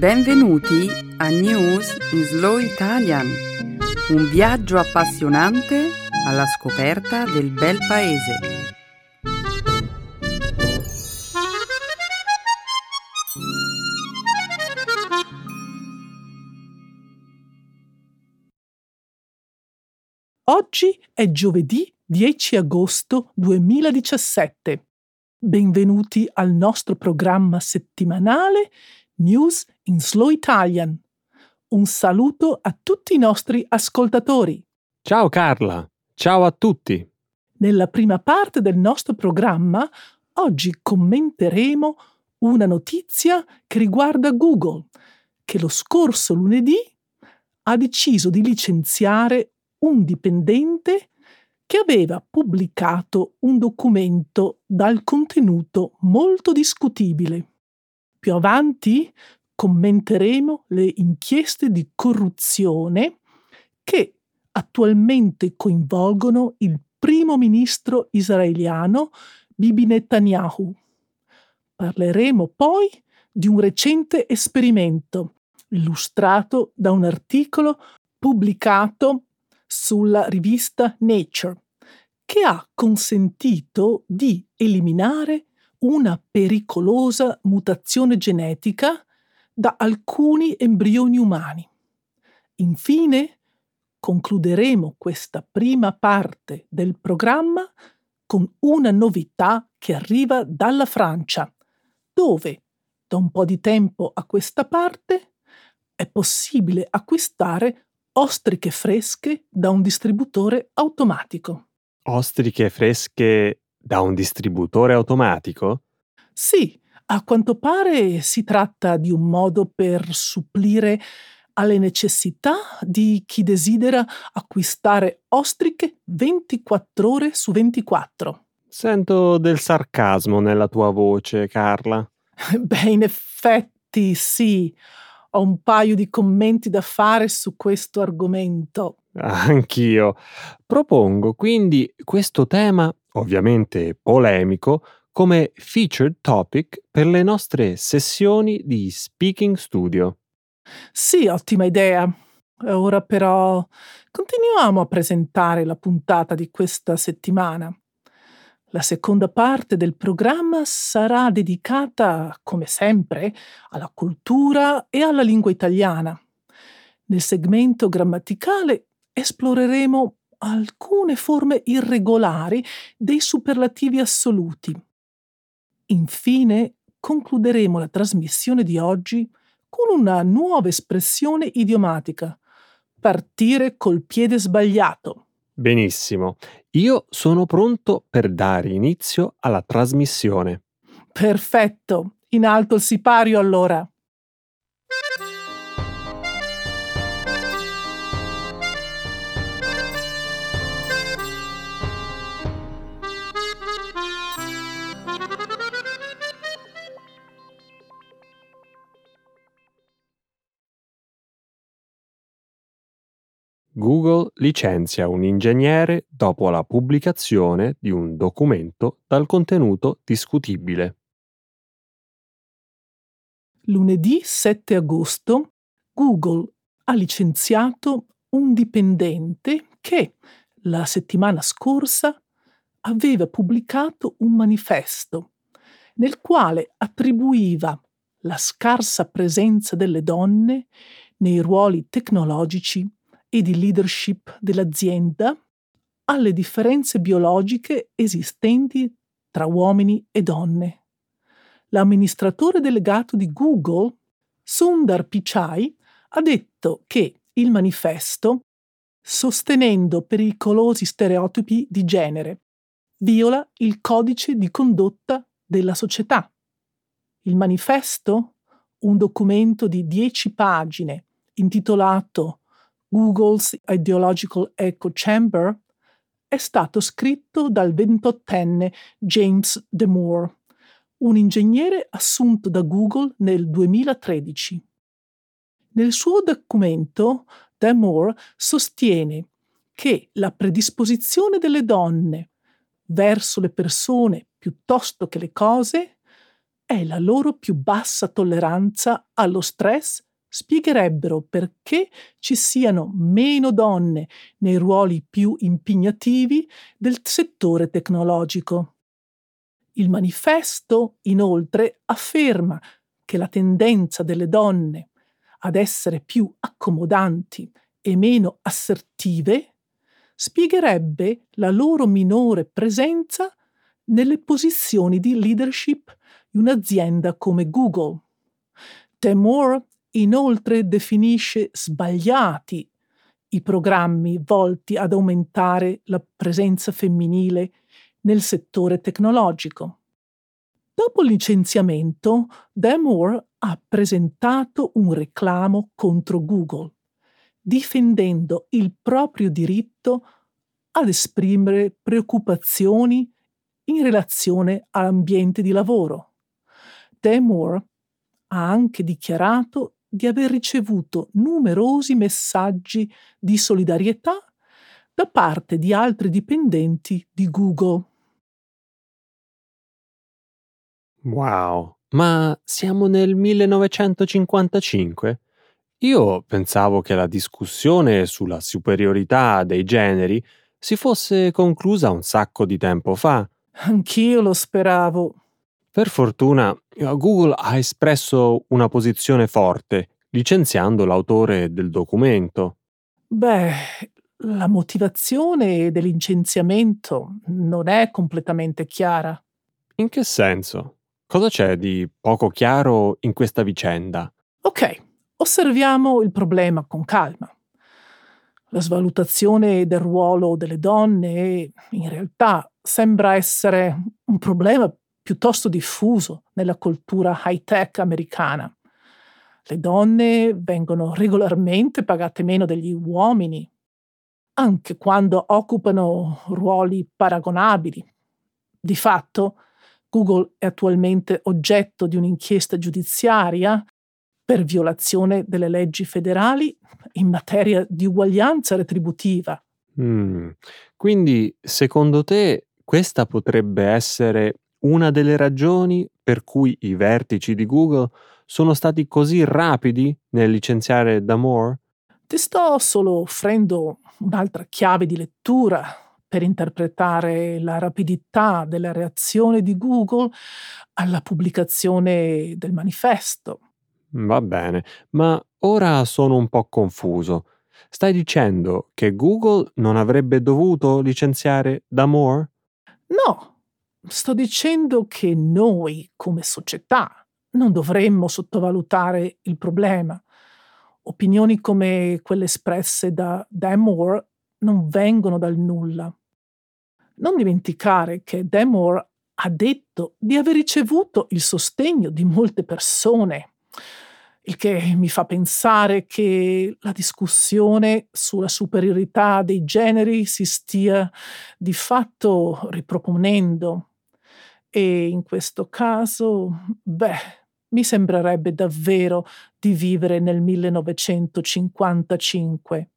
Benvenuti a News in Slow Italian, un viaggio appassionante alla scoperta del bel paese. Oggi è giovedì 10 agosto 2017. Benvenuti al nostro programma settimanale News in Slow Italian. Un saluto a tutti i nostri ascoltatori. Ciao Carla, ciao a tutti. Nella prima parte del nostro programma oggi commenteremo una notizia che riguarda Google, che lo scorso lunedì ha deciso di licenziare un dipendente che aveva pubblicato un documento dal contenuto molto discutibile. Più avanti commenteremo le inchieste di corruzione che attualmente coinvolgono il primo ministro israeliano Bibi Netanyahu. Parleremo poi di un recente esperimento illustrato da un articolo pubblicato sulla rivista Nature che ha consentito di eliminare una pericolosa mutazione genetica da alcuni embrioni umani. Infine, concluderemo questa prima parte del programma con una novità che arriva dalla Francia, dove, da un po' di tempo a questa parte, è possibile acquistare ostriche fresche da un distributore automatico. Ostriche fresche da un distributore automatico? Sì, a quanto pare si tratta di un modo per supplire alle necessità di chi desidera acquistare ostriche 24 ore su 24. Sento del sarcasmo nella tua voce, Carla. Beh, in effetti sì. Ho un paio di commenti da fare su questo argomento. Anch'io. Propongo quindi questo tema, ovviamente polemico, come featured topic per le nostre sessioni di Speaking Studio. Sì, ottima idea. Ora però continuiamo a presentare la puntata di questa settimana. La seconda parte del programma sarà dedicata, come sempre, alla cultura e alla lingua italiana. Nel segmento grammaticale esploreremo alcune forme irregolari dei superlativi assoluti. Infine, concluderemo la trasmissione di oggi con una nuova espressione idiomatica. Partire col piede sbagliato. Benissimo, io sono pronto per dare inizio alla trasmissione. Perfetto, in alto il sipario allora. Google licenzia un ingegnere dopo la pubblicazione di un documento dal contenuto discutibile. Lunedì 7 agosto Google ha licenziato un dipendente che la settimana scorsa aveva pubblicato un manifesto nel quale attribuiva la scarsa presenza delle donne nei ruoli tecnologici e di leadership dell'azienda alle differenze biologiche esistenti tra uomini e donne. L'amministratore delegato di Google, Sundar Pichai, ha detto che il manifesto, sostenendo pericolosi stereotipi di genere, viola il codice di condotta della società. Il manifesto, un documento di dieci pagine intitolato Google's Ideological Echo Chamber, è stato scritto dal ventottenne James Demore, un ingegnere assunto da Google nel 2013. Nel suo documento, Demore sostiene che la predisposizione delle donne verso le persone piuttosto che le cose e la loro più bassa tolleranza allo stress spiegherebbero perché ci siano meno donne nei ruoli più impegnativi del settore tecnologico. Il manifesto, inoltre, afferma che la tendenza delle donne ad essere più accomodanti e meno assertive spiegherebbe la loro minore presenza nelle posizioni di leadership di un'azienda come Google. Temur inoltre definisce sbagliati i programmi volti ad aumentare la presenza femminile nel settore tecnologico. Dopo il licenziamento, Damore ha presentato un reclamo contro Google, difendendo il proprio diritto ad esprimere preoccupazioni in relazione all'ambiente di lavoro. Damore ha anche dichiarato di aver ricevuto numerosi messaggi di solidarietà da parte di altri dipendenti di Google. Wow, ma siamo nel 1955? Io pensavo che la discussione sulla superiorità dei generi si fosse conclusa un sacco di tempo fa. Anch'io lo speravo. Per fortuna, Google ha espresso una posizione forte, licenziando l'autore del documento. Beh, la motivazione del licenziamento non è completamente chiara. In che senso? Cosa c'è di poco chiaro in questa vicenda? Ok, osserviamo il problema con calma. La svalutazione del ruolo delle donne in realtà sembra essere un problema piuttosto diffuso nella cultura high-tech americana. Le donne vengono regolarmente pagate meno degli uomini, anche quando occupano ruoli paragonabili. Di fatto, Google è attualmente oggetto di un'inchiesta giudiziaria per violazione delle leggi federali in materia di uguaglianza retributiva. Mm. Quindi, secondo te, questa potrebbe essere una delle ragioni per cui i vertici di Google sono stati così rapidi nel licenziare Damore? Ti sto solo offrendo un'altra chiave di lettura per interpretare la rapidità della reazione di Google alla pubblicazione del manifesto. Va bene, ma ora sono un po' confuso. Stai dicendo che Google non avrebbe dovuto licenziare Damore? No, sto dicendo che noi, come società, non dovremmo sottovalutare il problema. Opinioni come quelle espresse da Damore non vengono dal nulla. Non dimenticare che Demore ha detto di aver ricevuto il sostegno di molte persone, il che mi fa pensare che la discussione sulla superiorità dei generi si stia di fatto riproponendo. E in questo caso, beh, mi sembrerebbe davvero di vivere nel 1955.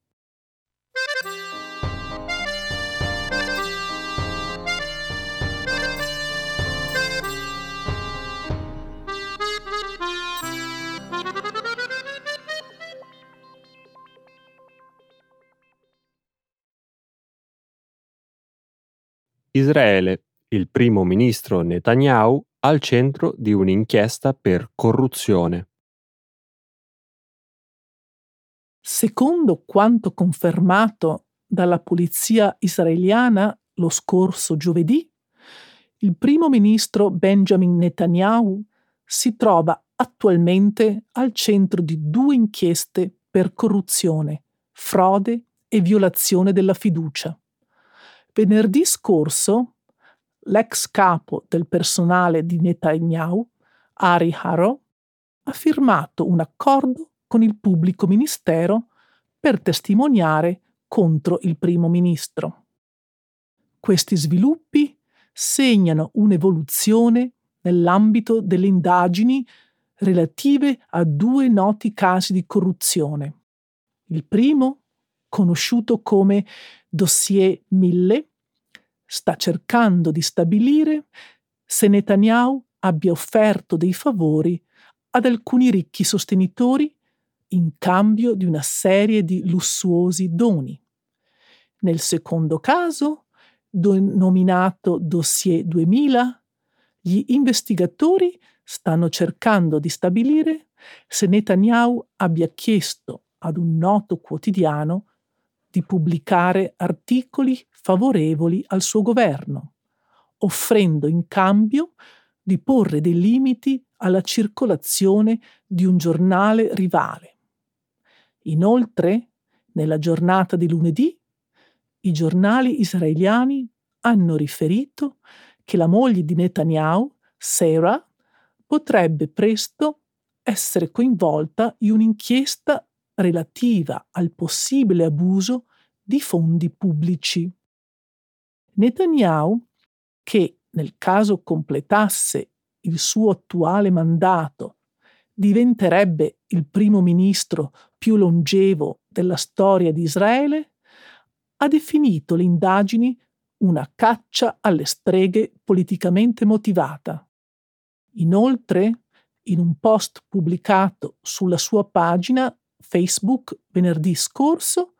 Israele, il primo ministro Netanyahu al centro di un'inchiesta per corruzione. Secondo quanto confermato dalla polizia israeliana lo scorso giovedì, il primo ministro Benjamin Netanyahu si trova attualmente al centro di due inchieste per corruzione, frode e violazione della fiducia. Venerdì scorso l'ex capo del personale di Netanyahu, Ari Haro, ha firmato un accordo con il pubblico ministero per testimoniare contro il primo ministro. Questi sviluppi segnano un'evoluzione nell'ambito delle indagini relative a due noti casi di corruzione. Il primo conosciuto come Dossier 1000, sta cercando di stabilire se Netanyahu abbia offerto dei favori ad alcuni ricchi sostenitori in cambio di una serie di lussuosi doni. Nel secondo caso, denominato Dossier 2000, gli investigatori stanno cercando di stabilire se Netanyahu abbia chiesto ad un noto quotidiano di pubblicare articoli favorevoli al suo governo, offrendo in cambio di porre dei limiti alla circolazione di un giornale rivale. Inoltre, nella giornata di lunedì, i giornali israeliani hanno riferito che la moglie di Netanyahu, Sarah, potrebbe presto essere coinvolta in un'inchiesta relativa al possibile abuso di fondi pubblici. Netanyahu, che nel caso completasse il suo attuale mandato, diventerebbe il primo ministro più longevo della storia di Israele, ha definito le indagini una caccia alle streghe politicamente motivata. Inoltre, in un post pubblicato sulla sua pagina Facebook venerdì scorso,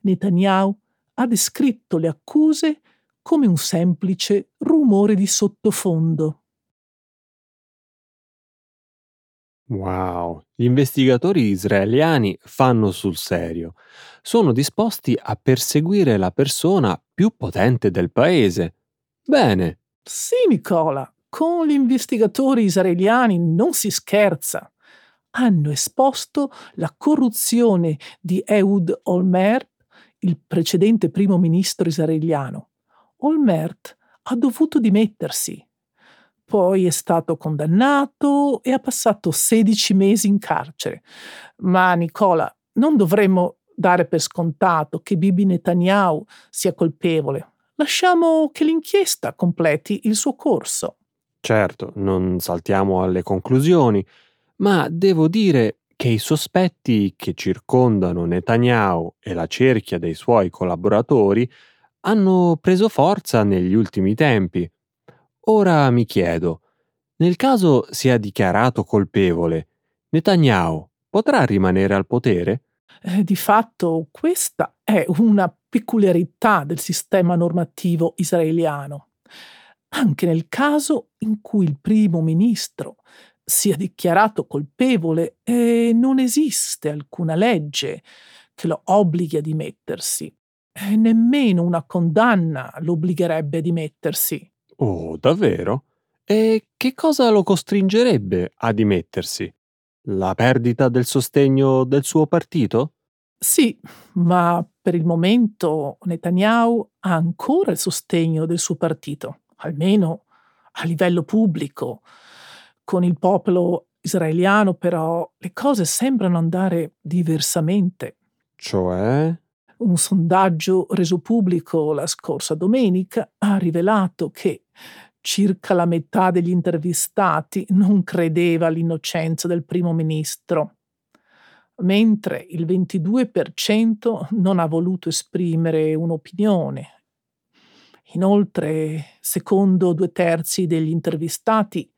Netanyahu ha descritto le accuse come un semplice rumore di sottofondo. Wow, gli investigatori israeliani fanno sul serio. Sono disposti a perseguire la persona più potente del paese. Bene. Sì, Nicola, con gli investigatori israeliani non si scherza. Hanno esposto la corruzione di Ehud Olmert, il precedente primo ministro israeliano. Olmert ha dovuto dimettersi poi è stato condannato e ha passato 16 mesi in carcere. Ma Nicola, non dovremmo dare per scontato che Bibi Netanyahu sia colpevole. Lasciamo che l'inchiesta completi il suo corso. Certo, non saltiamo alle conclusioni, ma devo dire che i sospetti che circondano Netanyahu e la cerchia dei suoi collaboratori hanno preso forza negli ultimi tempi. Ora mi chiedo, nel caso sia dichiarato colpevole, Netanyahu potrà rimanere al potere? Eh, di fatto questa è una peculiarità del sistema normativo israeliano. Anche nel caso in cui il primo ministro sia dichiarato colpevole e non esiste alcuna legge che lo obblighi a dimettersi. E nemmeno una condanna lo obbligherebbe a dimettersi. Oh, davvero? E che cosa lo costringerebbe a dimettersi? La perdita del sostegno del suo partito? Sì, ma per il momento Netanyahu ha ancora il sostegno del suo partito, almeno a livello pubblico. Con il popolo israeliano però le cose sembrano andare diversamente. Cioè? Un sondaggio reso pubblico la scorsa domenica ha rivelato che circa la metà degli intervistati non credeva all'innocenza del primo ministro, mentre il 22% non ha voluto esprimere un'opinione. Inoltre, secondo due terzi degli intervistati,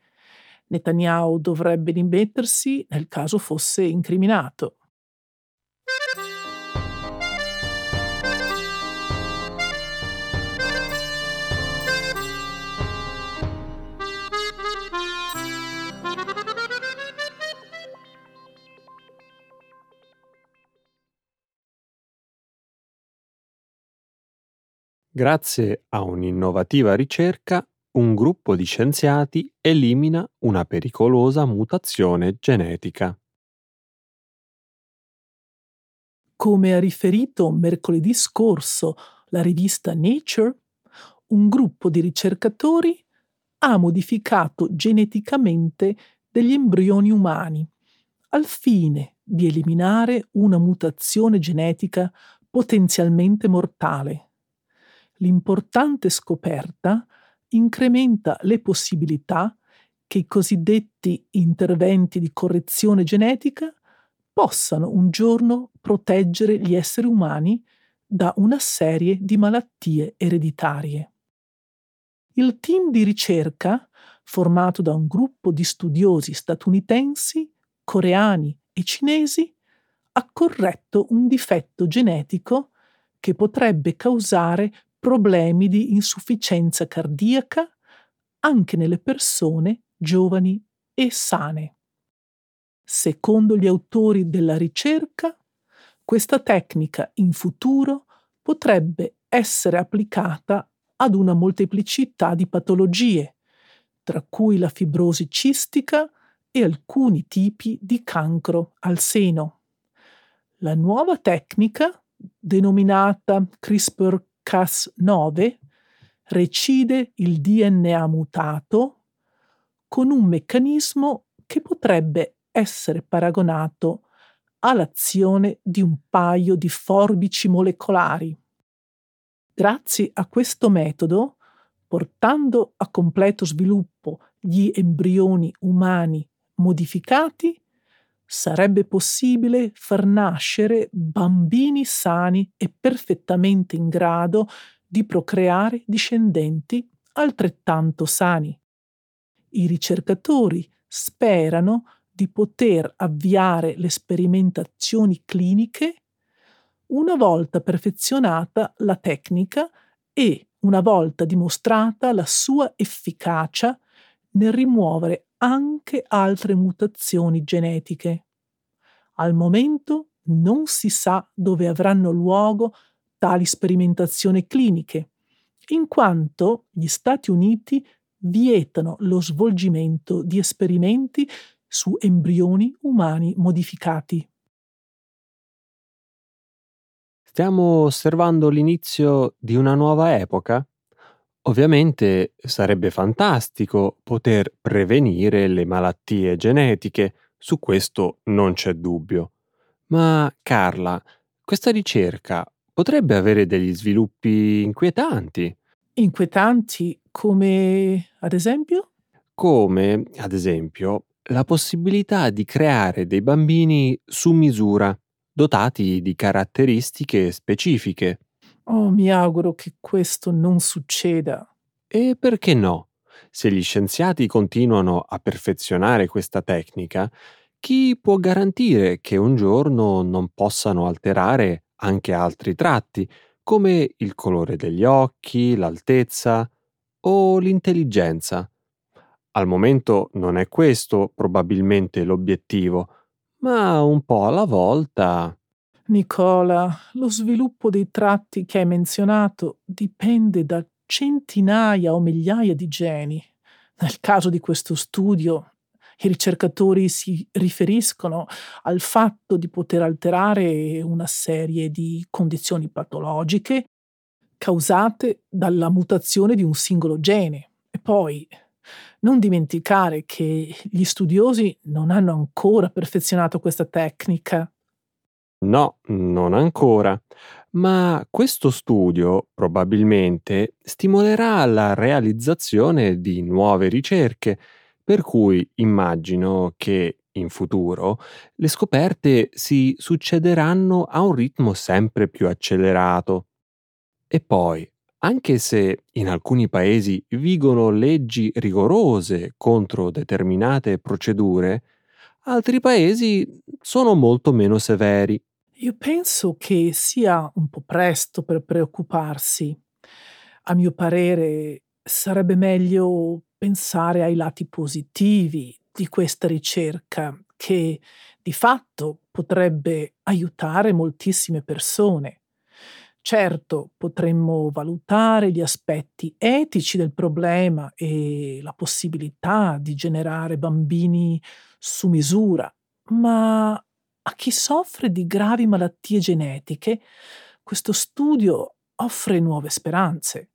Netanyahu dovrebbe dimettersi nel caso fosse incriminato. Grazie a un'innovativa ricerca, un gruppo di scienziati elimina una pericolosa mutazione genetica. Come ha riferito mercoledì scorso la rivista Nature, un gruppo di ricercatori ha modificato geneticamente degli embrioni umani al fine di eliminare una mutazione genetica potenzialmente mortale l'importante scoperta incrementa le possibilità che i cosiddetti interventi di correzione genetica possano un giorno proteggere gli esseri umani da una serie di malattie ereditarie. Il team di ricerca formato da un gruppo di studiosi statunitensi, coreani e cinesi, ha corretto un difetto genetico che potrebbe causare problemi di insufficienza cardiaca anche nelle persone giovani e sane. Secondo gli autori della ricerca, questa tecnica in futuro potrebbe essere applicata ad una molteplicità di patologie, tra cui la fibrosi cistica e alcuni tipi di cancro al seno. La nuova tecnica, denominata CRISPR-Cas9, recide il DNA mutato con un meccanismo che potrebbe essere paragonato all'azione di un paio di forbici molecolari. Grazie a questo metodo, portando a completo sviluppo gli embrioni umani modificati, sarebbe possibile far nascere bambini sani e perfettamente in grado di procreare discendenti altrettanto sani. I ricercatori sperano di poter avviare le sperimentazioni cliniche una volta perfezionata la tecnica e una volta dimostrata la sua efficacia nel rimuovere anche altre mutazioni genetiche. Al momento non si sa dove avranno luogo tali sperimentazioni cliniche, in quanto gli Stati Uniti vietano lo svolgimento di esperimenti su embrioni umani modificati. Stiamo osservando l'inizio di una nuova epoca? Ovviamente sarebbe fantastico poter prevenire le malattie genetiche, su questo non c'è dubbio. Ma Carla, questa ricerca potrebbe avere degli sviluppi inquietanti. Inquietanti come ad esempio? Come, ad esempio, la possibilità di creare dei bambini su misura, dotati di caratteristiche specifiche. Oh, mi auguro che questo non succeda. E perché no? Se gli scienziati continuano a perfezionare questa tecnica, chi può garantire che un giorno non possano alterare anche altri tratti, come il colore degli occhi, l'altezza o l'intelligenza? Al momento non è questo probabilmente l'obiettivo, ma un po' alla volta Nicola, lo sviluppo dei tratti che hai menzionato dipende da centinaia o migliaia di geni. Nel caso di questo studio, i ricercatori si riferiscono al fatto di poter alterare una serie di condizioni patologiche causate dalla mutazione di un singolo gene. E poi non dimenticare che gli studiosi non hanno ancora perfezionato questa tecnica No, non ancora. Ma questo studio probabilmente stimolerà la realizzazione di nuove ricerche, per cui immagino che in futuro le scoperte si succederanno a un ritmo sempre più accelerato. E poi, anche se in alcuni paesi vigono leggi rigorose contro determinate procedure, altri paesi sono molto meno severi. Io penso che sia un po' presto per preoccuparsi. A mio parere sarebbe meglio pensare ai lati positivi di questa ricerca che di fatto potrebbe aiutare moltissime persone. Certo, potremmo valutare gli aspetti etici del problema e la possibilità di generare bambini su misura, ma a chi soffre di gravi malattie genetiche, questo studio offre nuove speranze.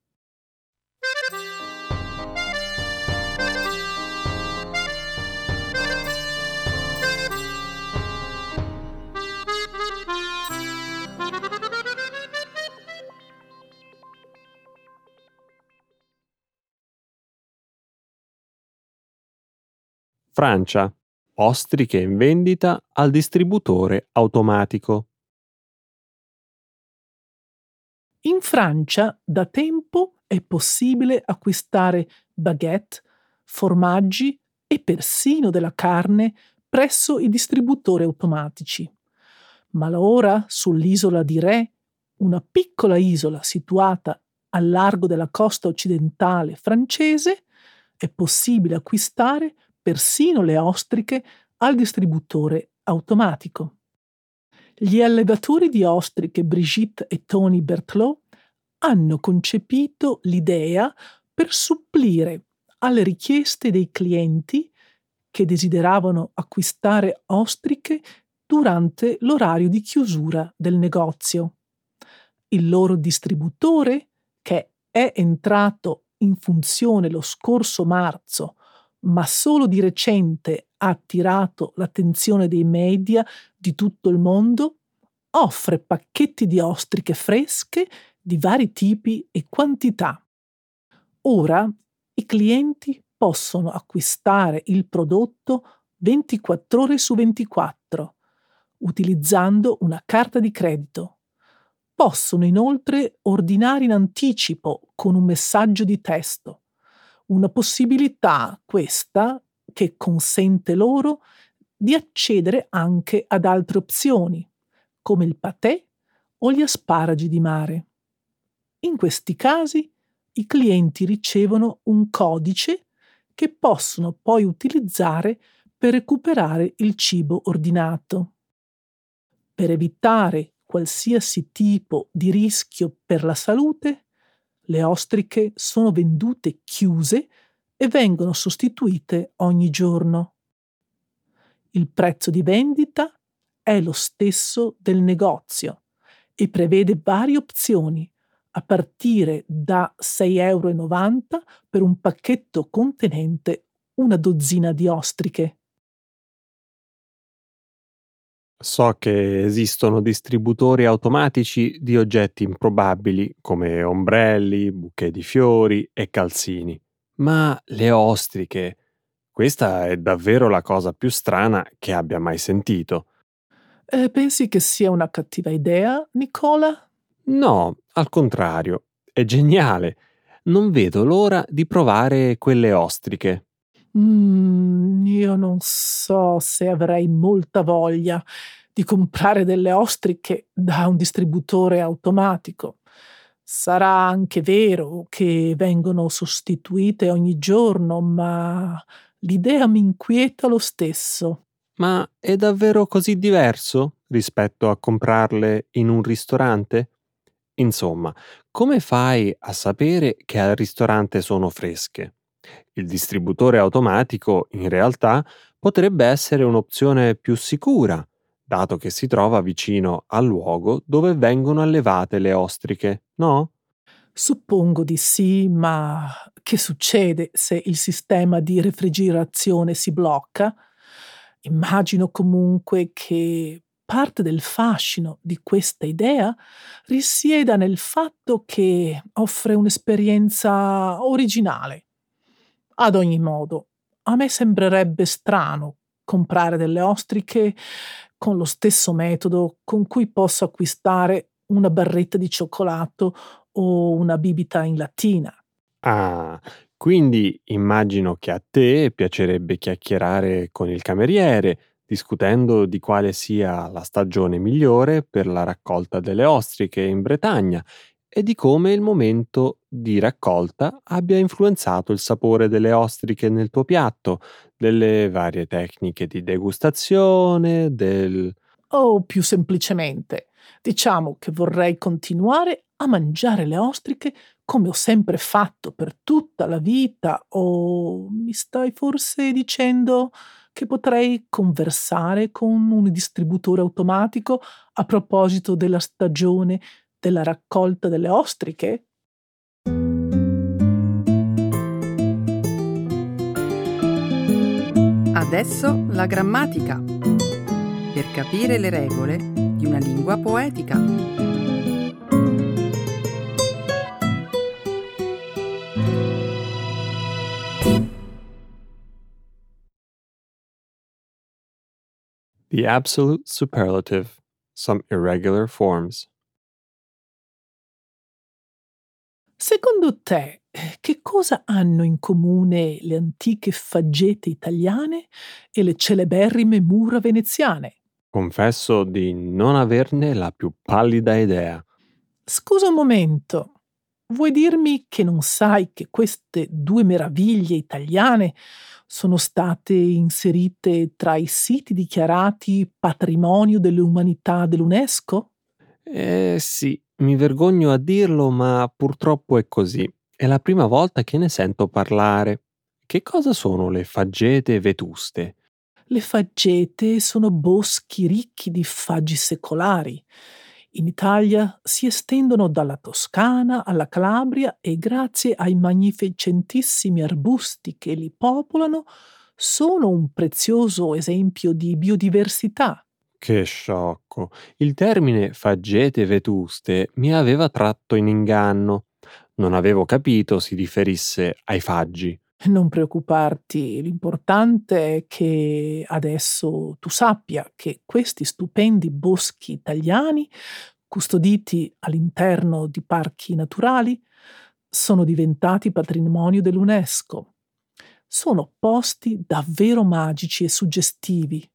Francia ostriche in vendita al distributore automatico. In Francia da tempo è possibile acquistare baguette formaggi e persino della carne presso i distributori automatici. Ma ora sull'isola di Re, una piccola isola situata al largo della costa occidentale francese, è possibile acquistare persino le ostriche al distributore automatico. Gli allevatori di ostriche Brigitte e Tony Berthelot hanno concepito l'idea per supplire alle richieste dei clienti che desideravano acquistare ostriche durante l'orario di chiusura del negozio. Il loro distributore, che è entrato in funzione lo scorso marzo, ma solo di recente ha attirato l'attenzione dei media di tutto il mondo, offre pacchetti di ostriche fresche di vari tipi e quantità. Ora i clienti possono acquistare il prodotto 24 ore su 24 utilizzando una carta di credito. Possono inoltre ordinare in anticipo con un messaggio di testo. Una possibilità questa che consente loro di accedere anche ad altre opzioni, come il patè o gli asparagi di mare. In questi casi i clienti ricevono un codice che possono poi utilizzare per recuperare il cibo ordinato. Per evitare qualsiasi tipo di rischio per la salute, le ostriche sono vendute chiuse e vengono sostituite ogni giorno. Il prezzo di vendita è lo stesso del negozio e prevede varie opzioni a partire da 6,90 euro per un pacchetto contenente una dozzina di ostriche. So che esistono distributori automatici di oggetti improbabili come ombrelli, buche di fiori e calzini, ma le ostriche, questa è davvero la cosa più strana che abbia mai sentito. Eh, pensi che sia una cattiva idea, Nicola? No, al contrario, è geniale. Non vedo l'ora di provare quelle ostriche. Mm, io non so se avrei molta voglia di comprare delle ostriche da un distributore automatico. Sarà anche vero che vengono sostituite ogni giorno, ma l'idea mi inquieta lo stesso. Ma è davvero così diverso rispetto a comprarle in un ristorante? Insomma, come fai a sapere che al ristorante sono fresche? Il distributore automatico, in realtà, potrebbe essere un'opzione più sicura, dato che si trova vicino al luogo dove vengono allevate le ostriche, no? Suppongo di sì, ma che succede se il sistema di refrigerazione si blocca? Immagino comunque che parte del fascino di questa idea risieda nel fatto che offre un'esperienza originale. Ad ogni modo, a me sembrerebbe strano comprare delle ostriche con lo stesso metodo con cui posso acquistare una barretta di cioccolato o una bibita in lattina. Ah, quindi immagino che a te piacerebbe chiacchierare con il cameriere, discutendo di quale sia la stagione migliore per la raccolta delle ostriche in Bretagna e di come il momento di raccolta abbia influenzato il sapore delle ostriche nel tuo piatto, delle varie tecniche di degustazione, del... O più semplicemente, diciamo che vorrei continuare a mangiare le ostriche come ho sempre fatto per tutta la vita o mi stai forse dicendo che potrei conversare con un distributore automatico a proposito della stagione della raccolta delle ostriche? Adesso la grammatica. Per capire le regole di una lingua poetica. The absolute superlative, some irregular forms. Secondo te, che cosa hanno in comune le antiche faggete italiane e le celeberrime mura veneziane? Confesso di non averne la più pallida idea. Scusa un momento, vuoi dirmi che non sai che queste due meraviglie italiane sono state inserite tra i siti dichiarati patrimonio dell'umanità dell'UNESCO? Eh sì, mi vergogno a dirlo, ma purtroppo è così. È la prima volta che ne sento parlare. Che cosa sono le faggete vetuste? Le faggete sono boschi ricchi di faggi secolari. In Italia si estendono dalla Toscana alla Calabria e grazie ai magnificentissimi arbusti che li popolano sono un prezioso esempio di biodiversità. Che sciocco. Il termine faggete vetuste mi aveva tratto in inganno. Non avevo capito si riferisse ai faggi. Non preoccuparti, l'importante è che adesso tu sappia che questi stupendi boschi italiani, custoditi all'interno di parchi naturali, sono diventati patrimonio dell'UNESCO. Sono posti davvero magici e suggestivi.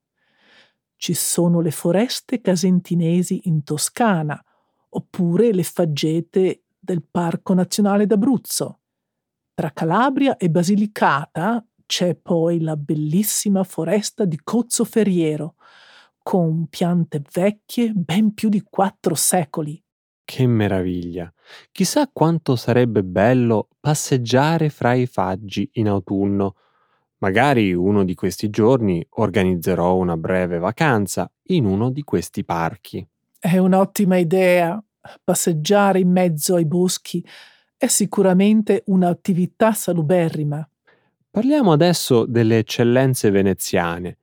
Ci sono le foreste casentinesi in Toscana, oppure le faggete del Parco Nazionale d'Abruzzo. Tra Calabria e Basilicata c'è poi la bellissima foresta di Cozzo Ferriero, con piante vecchie ben più di quattro secoli. Che meraviglia! Chissà quanto sarebbe bello passeggiare fra i faggi in autunno Magari uno di questi giorni organizzerò una breve vacanza in uno di questi parchi. È un'ottima idea. Passeggiare in mezzo ai boschi è sicuramente un'attività saluberrima. Parliamo adesso delle eccellenze veneziane.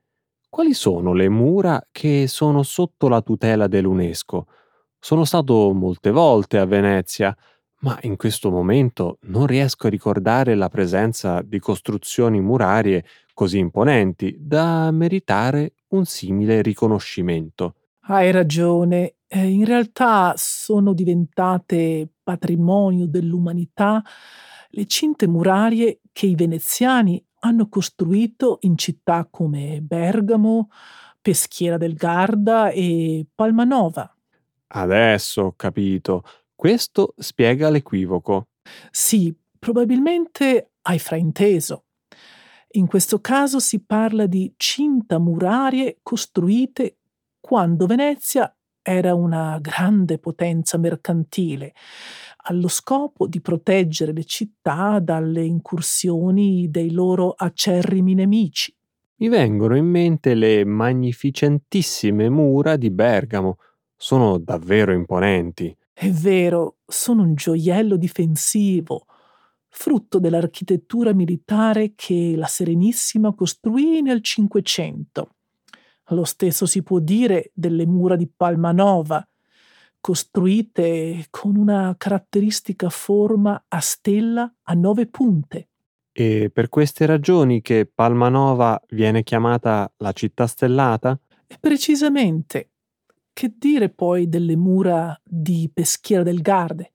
Quali sono le mura che sono sotto la tutela dell'UNESCO? Sono stato molte volte a Venezia, ma in questo momento non riesco a ricordare la presenza di costruzioni murarie così imponenti da meritare un simile riconoscimento. Hai ragione, eh, in realtà sono diventate patrimonio dell'umanità le cinte murarie che i veneziani hanno costruito in città come Bergamo, Peschiera del Garda e Palmanova. Adesso ho capito. Questo spiega l'equivoco. Sì, probabilmente hai frainteso. In questo caso si parla di cinta murarie costruite quando Venezia era una grande potenza mercantile, allo scopo di proteggere le città dalle incursioni dei loro acerrimi nemici. Mi vengono in mente le magnificentissime mura di Bergamo. Sono davvero imponenti. È vero, sono un gioiello difensivo, frutto dell'architettura militare che la Serenissima costruì nel Cinquecento. Lo stesso si può dire delle mura di Palmanova, costruite con una caratteristica forma a stella a nove punte. E per queste ragioni che Palmanova viene chiamata la città stellata? E precisamente, che dire poi delle mura di Peschiera del Garde?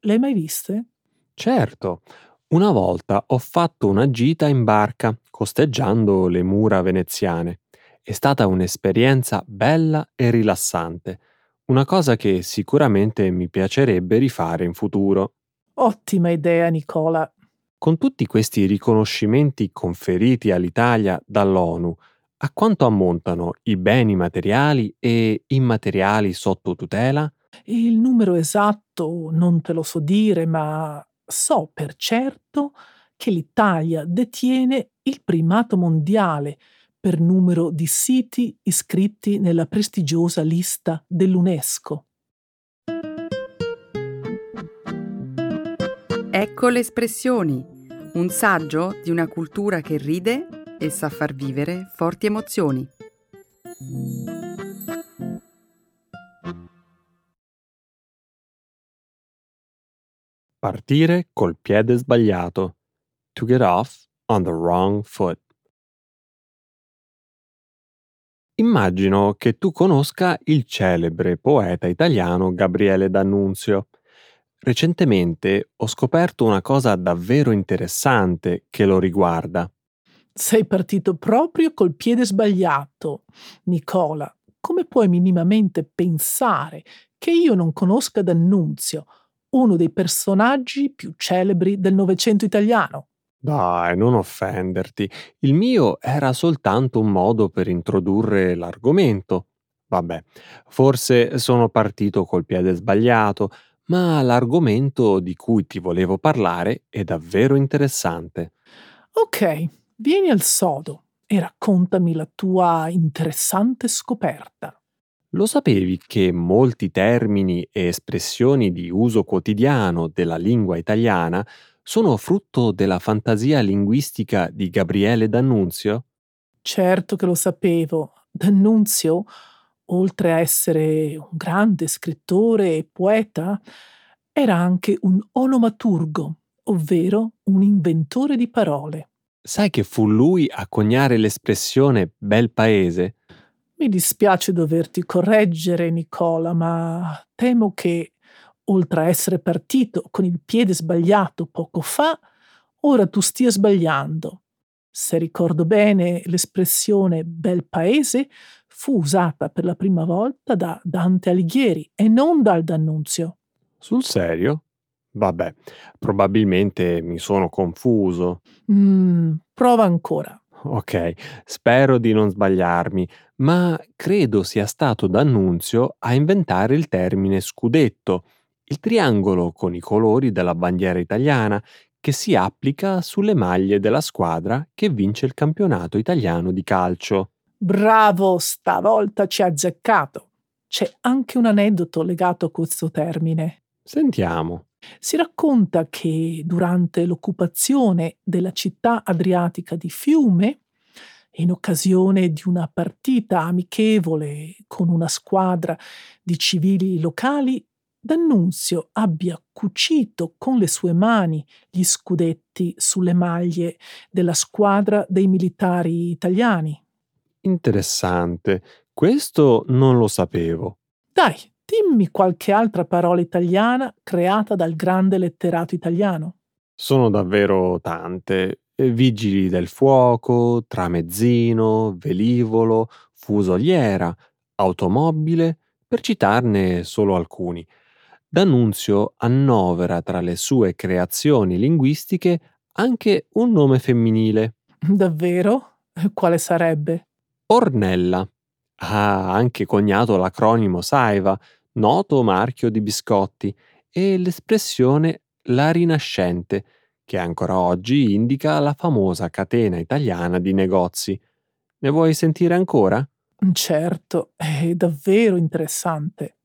Le hai mai viste? Certo. Una volta ho fatto una gita in barca, costeggiando le mura veneziane. È stata un'esperienza bella e rilassante, una cosa che sicuramente mi piacerebbe rifare in futuro. Ottima idea, Nicola. Con tutti questi riconoscimenti conferiti all'Italia dall'ONU, a quanto ammontano i beni materiali e immateriali sotto tutela? Il numero esatto non te lo so dire, ma so per certo che l'Italia detiene il primato mondiale per numero di siti iscritti nella prestigiosa lista dell'UNESCO. Ecco le espressioni, un saggio di una cultura che ride e sa far vivere forti emozioni. Partire col piede sbagliato. To get off on the wrong foot. Immagino che tu conosca il celebre poeta italiano Gabriele D'Annunzio. recentemente ho scoperto una cosa davvero interessante che lo riguarda. Sei partito proprio col piede sbagliato, Nicola. Come puoi minimamente pensare che io non conosca D'Annunzio, uno dei personaggi più celebri del Novecento italiano? Dai, non offenderti. Il mio era soltanto un modo per introdurre l'argomento. Vabbè, forse sono partito col piede sbagliato, ma l'argomento di cui ti volevo parlare è davvero interessante. Ok, vieni al sodo e raccontami la tua interessante scoperta. Lo sapevi che molti termini e espressioni di uso quotidiano della lingua italiana sono frutto della fantasia linguistica di Gabriele D'Annunzio? Certo che lo sapevo. D'Annunzio oltre a essere un grande scrittore e poeta, era anche un onomaturgo, ovvero un inventore di parole. Sai che fu lui a coniare l'espressione bel paese? Mi dispiace doverti correggere, Nicola, ma temo che, oltre a essere partito con il piede sbagliato poco fa, ora tu stia sbagliando. Se ricordo bene, l'espressione bel paese fu usata per la prima volta da Dante Alighieri e non dal D'Annunzio. Sul serio? Vabbè, probabilmente mi sono confuso. Mm, prova ancora. Ok, spero di non sbagliarmi, ma credo sia stato D'Annunzio a inventare il termine scudetto, il triangolo con i colori della bandiera italiana che si applica sulle maglie della squadra che vince il campionato italiano di calcio. Bravo, stavolta ci ha azzeccato. C'è anche un aneddoto legato a questo termine. Sentiamo. Si racconta che durante l'occupazione della città adriatica di Fiume, in occasione di una partita amichevole con una squadra di civili locali, D'Annunzio abbia cucito con le sue mani gli scudetti sulle maglie della squadra dei militari italiani. Interessante. Questo non lo sapevo. Dai, dimmi qualche altra parola italiana creata dal grande letterato italiano. Sono davvero tante. Vigili del fuoco, tramezzino, velivolo, fusoliera, automobile, per citarne solo alcuni. D'Annunzio annovera tra le sue creazioni linguistiche anche un nome femminile. Davvero? Quale sarebbe? Ornella. Ha anche coniato l'acronimo Saiva, noto marchio di biscotti, e l'espressione la rinascente, che ancora oggi indica la famosa catena italiana di negozi. Ne vuoi sentire ancora? Certo, è davvero interessante.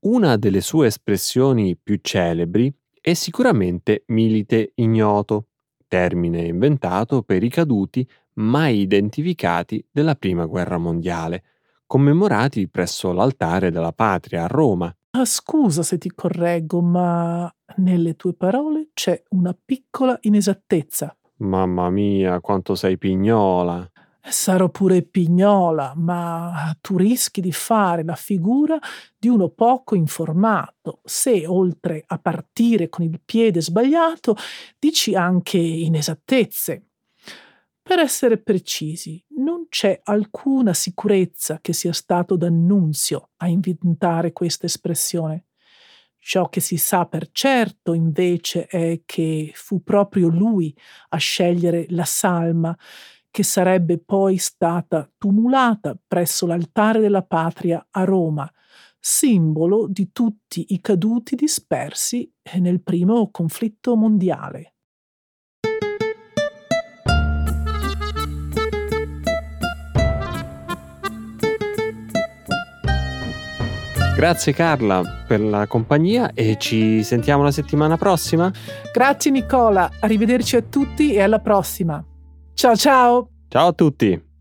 Una delle sue espressioni più celebri è sicuramente milite ignoto, termine inventato per i caduti mai identificati della Prima Guerra Mondiale, commemorati presso l'altare della patria a Roma. Ah, scusa se ti correggo, ma nelle tue parole c'è una piccola inesattezza. Mamma mia, quanto sei pignola. Sarò pure pignola, ma tu rischi di fare la figura di uno poco informato se, oltre a partire con il piede sbagliato, dici anche inesattezze. Per essere precisi, non c'è alcuna sicurezza che sia stato D'Annunzio a inventare questa espressione. Ciò che si sa per certo, invece, è che fu proprio lui a scegliere la salma che sarebbe poi stata tumulata presso l'altare della patria a Roma, simbolo di tutti i caduti dispersi nel primo conflitto mondiale. Grazie Carla per la compagnia e ci sentiamo la settimana prossima. Grazie Nicola, arrivederci a tutti e alla prossima. Ciao ciao! Ciao a tutti!